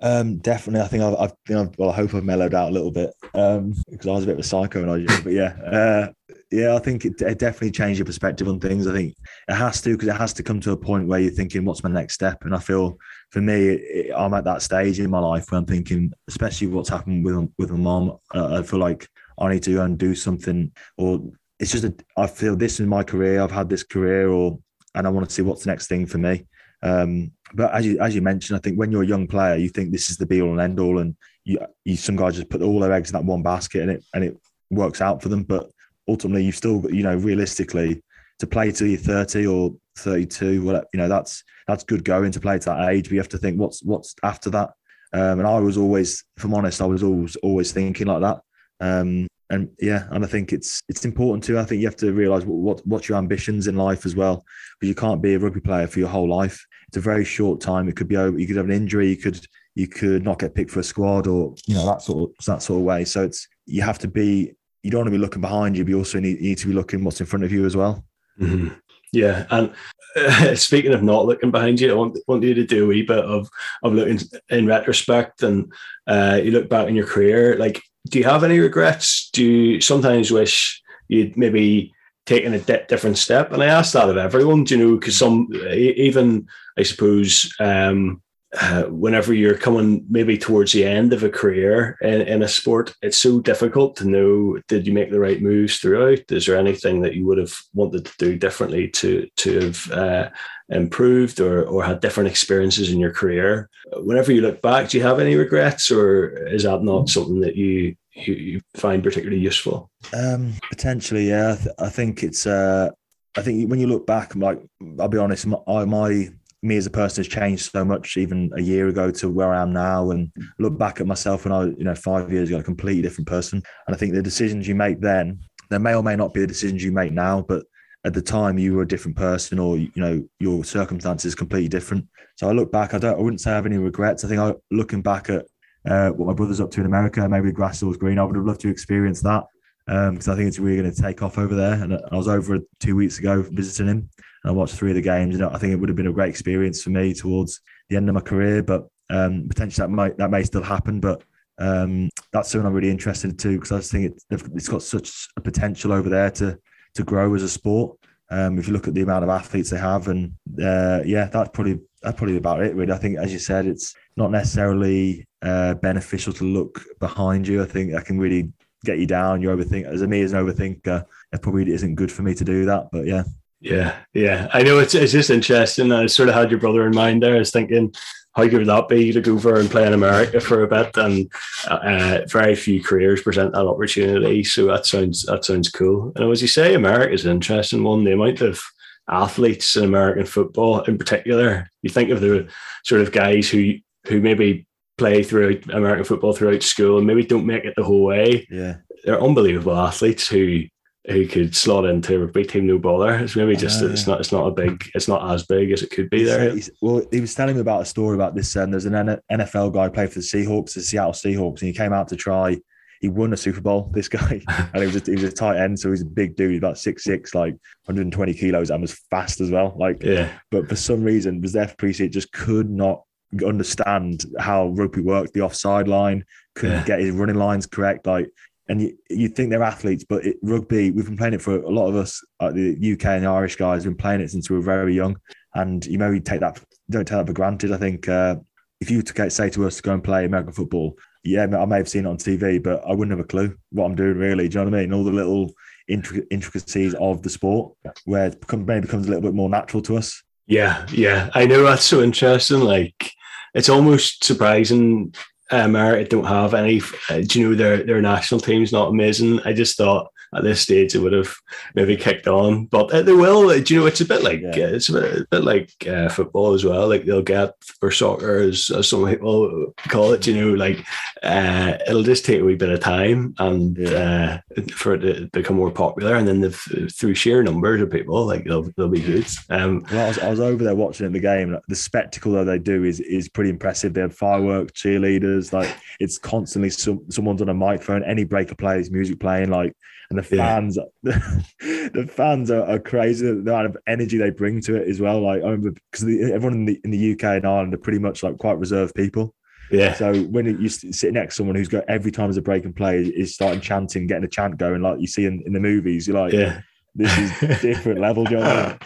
Um, definitely, I think I've, I've, you know, well, I hope I've mellowed out a little bit um, because I was a bit of a psycho when I was young. But yeah, uh, yeah, I think it, it, definitely changed your perspective on things. I think it has to because it has to come to a point where you're thinking, "What's my next step?" And I feel for me, it, I'm at that stage in my life where I'm thinking, especially what's happened with with my mom. Uh, I feel like I need to go and do something, or it's just a, I feel this is my career. I've had this career, or and I want to see what's the next thing for me. Um, but as you as you mentioned, I think when you're a young player, you think this is the be all and end all, and you, you some guys just put all their eggs in that one basket, and it and it works out for them. But ultimately, you've still you know realistically to play till you're 30 or 32, well, you know that's that's good going to play to that age. But you have to think what's what's after that. Um, and I was always, if I'm honest, I was always always thinking like that. Um, and yeah, and I think it's it's important too. I think you have to realise what, what what's your ambitions in life as well, because you can't be a rugby player for your whole life. It's a very short time. It could be over. You could have an injury. You could you could not get picked for a squad, or you know that sort of that sort of way. So it's you have to be. You don't want to be looking behind you, but you also need, you need to be looking what's in front of you as well. Mm-hmm. Yeah, and uh, speaking of not looking behind you, I want, want you to do a wee bit of of looking in retrospect, and uh, you look back in your career. Like, do you have any regrets? Do you sometimes wish you'd maybe taken a di- different step? And I ask that of everyone, do you know, because some even I suppose um, uh, whenever you're coming maybe towards the end of a career in, in, a sport, it's so difficult to know did you make the right moves throughout? Is there anything that you would have wanted to do differently to to have uh, improved or or had different experiences in your career? Whenever you look back, do you have any regrets, or is that not something that you you, you find particularly useful? Um, potentially, yeah. I, th- I think it's. Uh, I think when you look back, like I'll be honest, my, my me as a person has changed so much even a year ago to where I am now and look back at myself when I you know five years ago a completely different person. And I think the decisions you make then there may or may not be the decisions you make now but at the time you were a different person or you know your circumstances completely different. So I look back I don't I wouldn't say I have any regrets. I think I looking back at uh, what my brother's up to in America maybe Grasshills Green I would have loved to experience that. Because um, I think it's really going to take off over there. And I was over two weeks ago visiting him I watched three of the games. Know, I think it would have been a great experience for me towards the end of my career, but um, potentially that might that may still happen. But um, that's something I'm really interested in too because I just think it, it's got such a potential over there to to grow as a sport. Um, if you look at the amount of athletes they have, and uh, yeah, that's probably that's probably about it. Really, I think as you said, it's not necessarily uh, beneficial to look behind you. I think that can really get you down. You overthink. As a me as an overthinker, it probably isn't good for me to do that. But yeah, yeah, yeah. I know it's it's just interesting. I sort of had your brother in mind there. I was thinking, how good would that be to go over and play in America for a bit? And uh, very few careers present that opportunity. So that sounds that sounds cool. And as you say, America is an interesting one. The amount of athletes in American football, in particular, you think of the sort of guys who who maybe play throughout American football throughout school and maybe don't make it the whole way. Yeah, they're unbelievable athletes who who could slot into a big team no bother. It's maybe just uh, it's not it's not a big it's not as big as it could be there. well, he was telling me about a story about this. Um, there's an NFL guy played for the Seahawks, the Seattle Seahawks, and he came out to try. He won a Super Bowl. This guy, and he was a, he was a tight end, so he's a big dude, about six six, like 120 kilos, and was fast as well. Like, yeah. But for some reason, was there for just could not understand how rugby worked, the offside line, couldn't yeah. get his running lines correct. Like and you, you think they're athletes, but it, rugby, we've been playing it for a lot of us, like the UK and the Irish guys, been playing it since we were very young. And you maybe take that, don't take that for granted. I think uh, if you to say to us to go and play American football, yeah, I may have seen it on TV, but I wouldn't have a clue what I'm doing really. Do you know what I mean? All the little intricacies of the sport where it maybe becomes a little bit more natural to us. Yeah, yeah. I know that's so interesting. Like, it's almost surprising America don't have any. Uh, do you know their their national team's not amazing? I just thought at this stage it would have maybe kicked on, but uh, they will. Do you know it's a bit like yeah. uh, it's a bit, a bit like uh, football as well. Like they'll get for soccer, as, as some people call it. You know, like uh, it'll just take a wee bit of time and yeah. Uh, for it to become more popular, and then through sheer numbers of people, like they'll they'll be good. Um, well, I was, I was over there watching the game. The spectacle that they do is is pretty impressive. They have fireworks, cheerleaders, like it's constantly some, someone's on a microphone. Any breaker plays music playing, like and the fans, yeah. the, fans are, are, crazy. The amount of energy they bring to it as well. Like I remember because everyone in the in the UK and Ireland are pretty much like quite reserved people. Yeah. So when you sit next to someone who's got every time there's a break and play is starting chanting, getting a chant going, like you see in, in the movies, you're like, yeah. This is different level, John.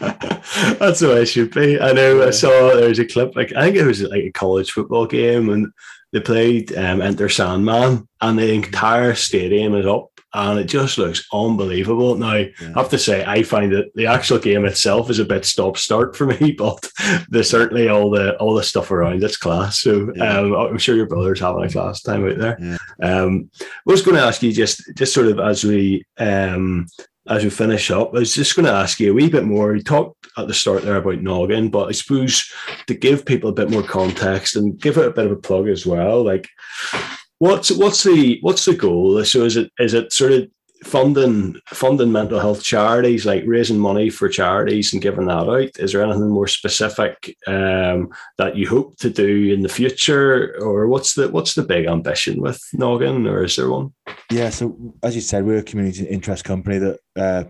That's the way it should be. I know. Yeah. I saw there was a clip. Like I think it was like a college football game, and they played um, Enter Sandman, and the entire stadium is up and it just looks unbelievable. Now, yeah. I have to say, I find that the actual game itself is a bit stop start for me, but there's certainly all the all the stuff around it's class. So yeah. um, I'm sure your brother's having a class time out there. Yeah. Um, I was going to ask you just just sort of as we um, as we finish up, I was just going to ask you a wee bit more. You talked at the start there about Noggin, but I suppose to give people a bit more context and give it a bit of a plug as well, like What's what's the what's the goal? So is it is it sort of funding funding mental health charities, like raising money for charities and giving that out? Is there anything more specific um, that you hope to do in the future, or what's the what's the big ambition with Noggin, or is there one? Yeah, so as you said, we're a community interest company that uh,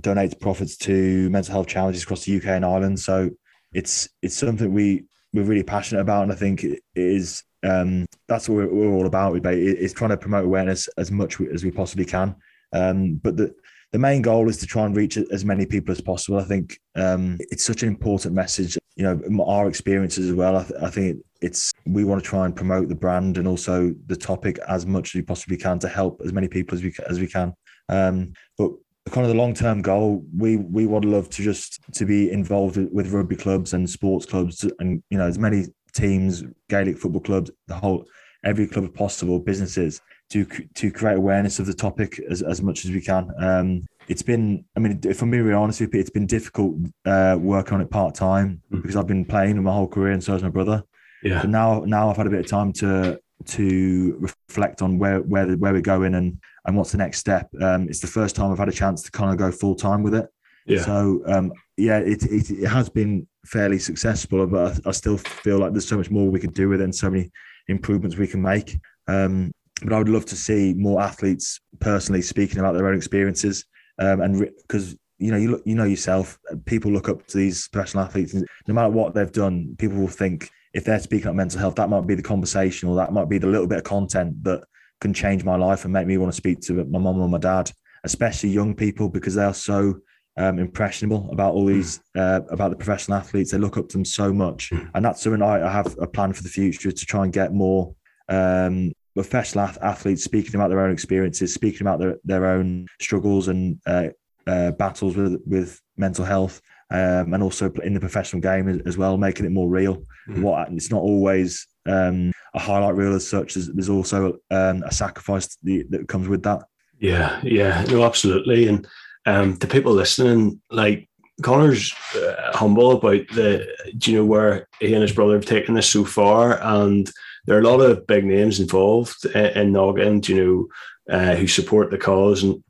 donates profits to mental health challenges across the UK and Ireland. So it's it's something we we're really passionate about, and I think it is um, that's what we're, we're, all about. Is trying to promote awareness as much as we possibly can. Um, but the the main goal is to try and reach as many people as possible. I think um, it's such an important message. You know, our experiences as well. I, th- I, think it's we want to try and promote the brand and also the topic as much as we possibly can to help as many people as we as we can. Um, but kind of the long term goal, we we would love to just to be involved with rugby clubs and sports clubs and you know as many teams, Gaelic football clubs, the whole every club possible, businesses to to create awareness of the topic as, as much as we can. Um, it's been, I mean, if I'm being really honest with you, it's been difficult uh, working on it part time mm. because I've been playing my whole career, and so has my brother. Yeah. So now, now I've had a bit of time to to reflect on where where where we're going and and what's the next step. Um, it's the first time I've had a chance to kind of go full time with it. Yeah. So um, yeah, it, it, it has been fairly successful, but I, I, still feel like there's so much more we could do with it and so many improvements we can make. Um, but I would love to see more athletes personally speaking about their own experiences, um, and because re- you know you look, you know yourself, people look up to these professional athletes, no matter what they've done, people will think if they're speaking about mental health, that might be the conversation, or that might be the little bit of content that can change my life and make me want to speak to my mom or my dad, especially young people because they are so um, impressionable about all these uh, about the professional athletes. They look up to them so much, hmm. and that's something I, I have a plan for the future to try and get more um, professional athletes speaking about their own experiences, speaking about their, their own struggles and uh, uh, battles with with mental health, um, and also in the professional game as well, making it more real. Mm. What it's not always um, a highlight reel as such. There's, there's also um, a sacrifice that comes with that. Yeah, yeah, no, absolutely, and um, to people listening, like Connor's uh, humble about the, do you know, where he and his brother have taken this so far, and there are a lot of big names involved in, in Noggin, you know, uh, who support the cause, and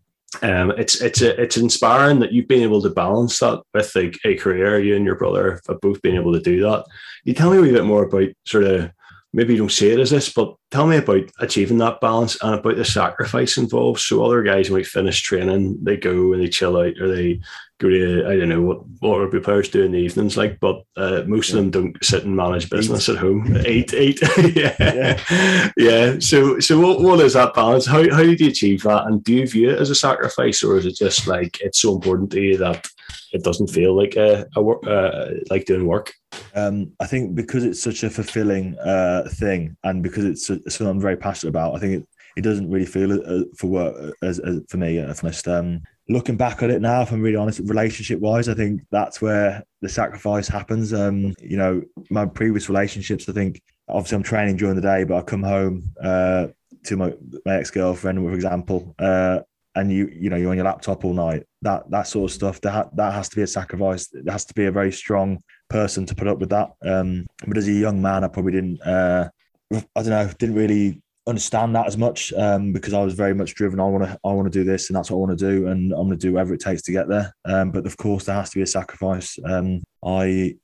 um, it's it's a, it's inspiring that you've been able to balance that with like a career. You and your brother have both been able to do that. You tell me a wee bit more about sort of maybe you don't see it as this, but tell me about achieving that balance and about the sacrifice involved. So other guys might finish training, they go and they chill out, or they go to I don't know what what rugby players do in the evenings, like. But uh, most yeah. of them don't sit and manage business eat. at home. Eight, eight, yeah. yeah, yeah. So so what, what is that balance? How how did you achieve that? And do you view it as a sacrifice, or is it just like it's so important to you that it doesn't feel like a, a work uh, like doing work? Um, I think because it's such a fulfilling uh, thing, and because it's something I'm very passionate about, I think it, it doesn't really feel uh, for work as, as for me. If honest, um, looking back at it now, if I'm really honest, relationship wise, I think that's where the sacrifice happens. Um, you know, my previous relationships, I think obviously I'm training during the day, but I come home uh, to my, my ex girlfriend, for example, uh, and you you know you're on your laptop all night. That that sort of stuff that that has to be a sacrifice. It has to be a very strong person to put up with that. Um, but as a young man, I probably didn't. Uh, I don't know. Didn't really understand that as much um, because I was very much driven. I want to, I want to do this, and that's what I want to do, and I'm going to do whatever it takes to get there. Um, but of course, there has to be a sacrifice. Um, I,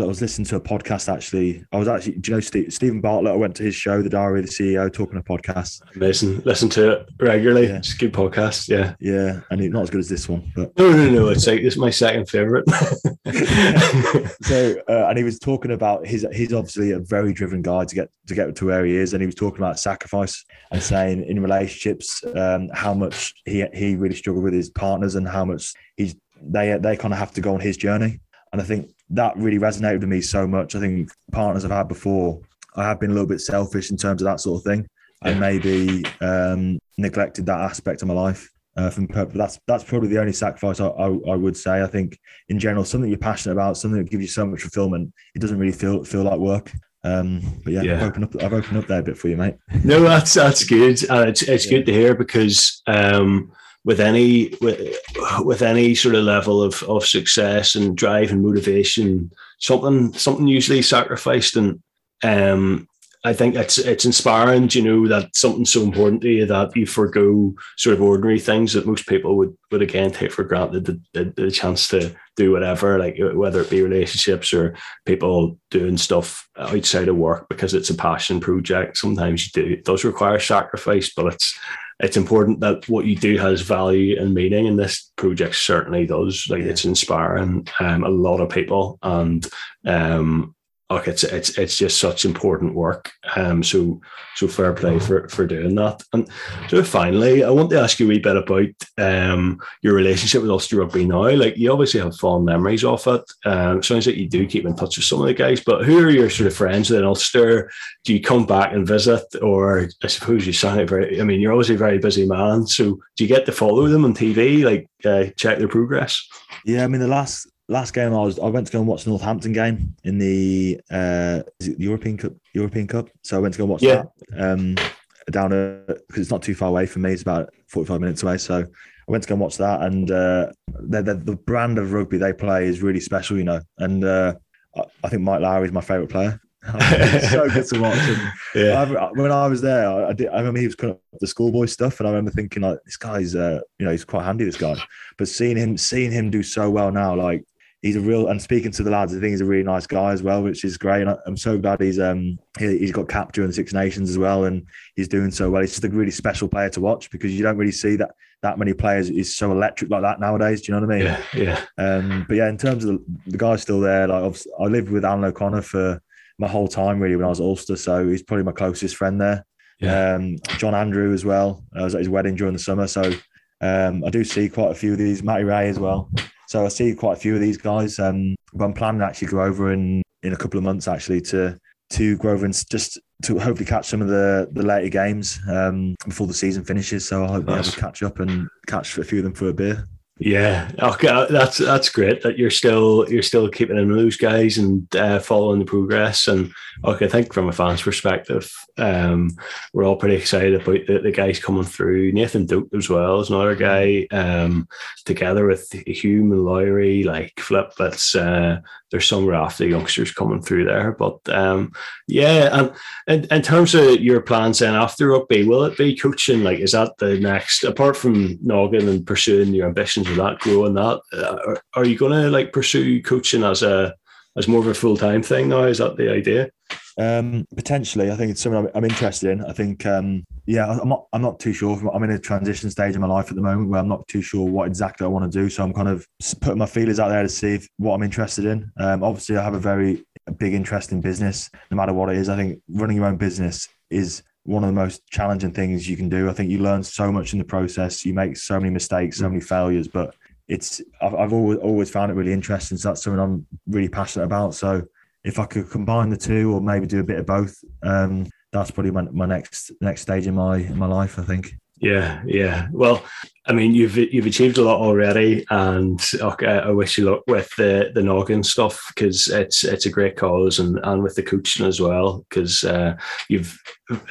I was listening to a podcast actually. I was actually, do you know Steve, Steven Bartlett? I went to his show, The Diary of the CEO, talking a podcast. Amazing. Listen to it regularly. Yeah. It's a good podcast. Yeah. Yeah. And not as good as this one, but no, no, no. It's like it's my second favorite. so, uh, and he was talking about his, he's obviously a very driven guy to get to get to where he is. And he was talking about sacrifice and saying in relationships, um, how much he, he really struggled with his partners and how much he's, they, they kind of have to go on his journey. And I think that really resonated with me so much. I think partners I've had before, I have been a little bit selfish in terms of that sort of thing, and maybe um, neglected that aspect of my life. Uh, from but that's that's probably the only sacrifice I, I, I, would say. I think in general, something you're passionate about, something that gives you so much fulfillment, it doesn't really feel feel like work. Um, but yeah, yeah. I've opened up I've opened up there a bit for you, mate. No, that's that's good. Uh, it's it's yeah. good to hear because um, with any with, with any sort of level of, of success and drive and motivation, something something usually sacrificed. And um, I think it's it's inspiring, you know, that something so important to you that you forego sort of ordinary things that most people would would again take for granted the, the, the chance to do whatever, like whether it be relationships or people doing stuff outside of work because it's a passion project. Sometimes you do it does require sacrifice, but it's it's important that what you do has value and meaning and this project certainly does like yeah. it's inspiring um, a lot of people and um, like it's it's it's just such important work. Um, so so fair play for for doing that. And so finally, I want to ask you a wee bit about um your relationship with Ulster Rugby now. Like you obviously have fond memories of it. Um, sounds like you do keep in touch with some of the guys. But who are your sort of friends in Ulster? Do you come back and visit, or I suppose you sound very? I mean, you're obviously a very busy man. So do you get to follow them on TV? Like uh, check their progress? Yeah, I mean the last last game I was I went to go and watch the Northampton game in the uh the European Cup European Cup. So I went to go and watch yeah. that. Um down because it's not too far away from me, it's about 45 minutes away. So I went to go and watch that and uh the, brand of rugby they play is really special, you know. And uh I, I think Mike Lowry is my favourite player. so good to watch. And yeah. I, when I was there, I, I, did. I remember he was kind of the schoolboy stuff, and I remember thinking like, this guy's, uh, you know, he's quite handy. This guy, but seeing him, seeing him do so well now, like he's a real and speaking to the lads, I think he's a really nice guy as well, which is great. And I'm so glad he's um he, has got capped during the Six Nations as well, and he's doing so well. He's just a really special player to watch because you don't really see that that many players is so electric like that nowadays. Do you know what I mean? Yeah, yeah. Um, but yeah, in terms of the, the guy's still there. Like I lived with Alan O'Connor for my whole time really when I was at Ulster, so he's probably my closest friend there. Yeah. Um, John Andrew as well. I was at his wedding during the summer, so um, I do see quite a few of these. Matty Rea as well. So I see quite a few of these guys. Um, but I'm planning to actually go over in in a couple of months actually to to go over and just to hopefully catch some of the the later games um, before the season finishes. So I hope nice. we have a catch up and catch a few of them for a beer. Yeah, okay, uh, that's that's great that you're still you're still keeping in those guys and uh, following the progress. And okay, I think from a fan's perspective, um, we're all pretty excited about the, the guys coming through. Nathan Doak as well is another guy. Um, together with Hume and Lowry, like Flip, that's uh, there's some raft rafty youngsters coming through there. But um, yeah, and in, in terms of your plans then after rugby, will it be coaching? Like, is that the next apart from Noggin and pursuing your ambitions with that, growing that? Uh, are, are you going to like pursue coaching as a as more of a full time thing now? Is that the idea? Um, potentially, I think it's something I'm, I'm interested in. I think, um, yeah, I'm not, I'm not too sure. I'm in a transition stage in my life at the moment where I'm not too sure what exactly I want to do. So I'm kind of putting my feelers out there to see if, what I'm interested in. Um, obviously, I have a very big interest in business, no matter what it is. I think running your own business is one of the most challenging things you can do. I think you learn so much in the process. You make so many mistakes, so many failures, but it's I've, I've always always found it really interesting. So that's something I'm really passionate about. So if I could combine the two or maybe do a bit of both, um, that's probably my, my next next stage in my in my life. I think. Yeah, yeah. Well, I mean, you've you've achieved a lot already, and okay, I wish you luck with the the noggin stuff because it's it's a great cause, and and with the coaching as well because uh, you've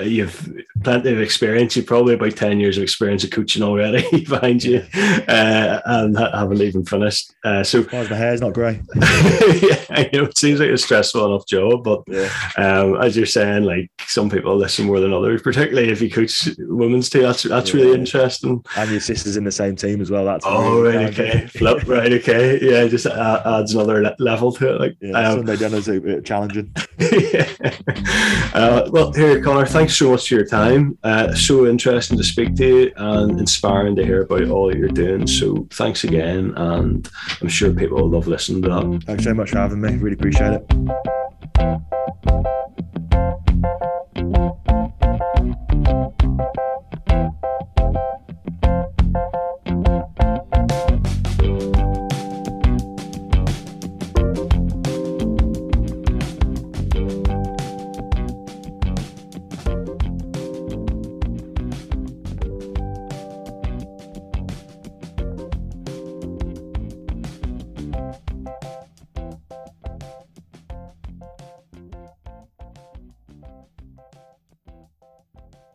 you've plenty of experience. You've probably about ten years of experience of coaching already behind you, uh, and haven't even finished. Uh, so well, the hair's not grey. yeah, I know it seems like a stressful enough job, but yeah. um, as you're saying, like some people listen more than others, particularly if you coach women's too. That's that's yeah. really interesting. And your missus in the same team as well. That's oh really right, okay, flip, right, okay, yeah, just uh, adds another le- level to it. Like yeah, um, Sunday dinner's a bit challenging. yeah. Uh, well, here, Connor, thanks so much for your time. Uh, so interesting to speak to you and inspiring to hear about all that you're doing. So thanks again, and I'm sure people will love listening to that. Thanks so much for having me. Really appreciate it.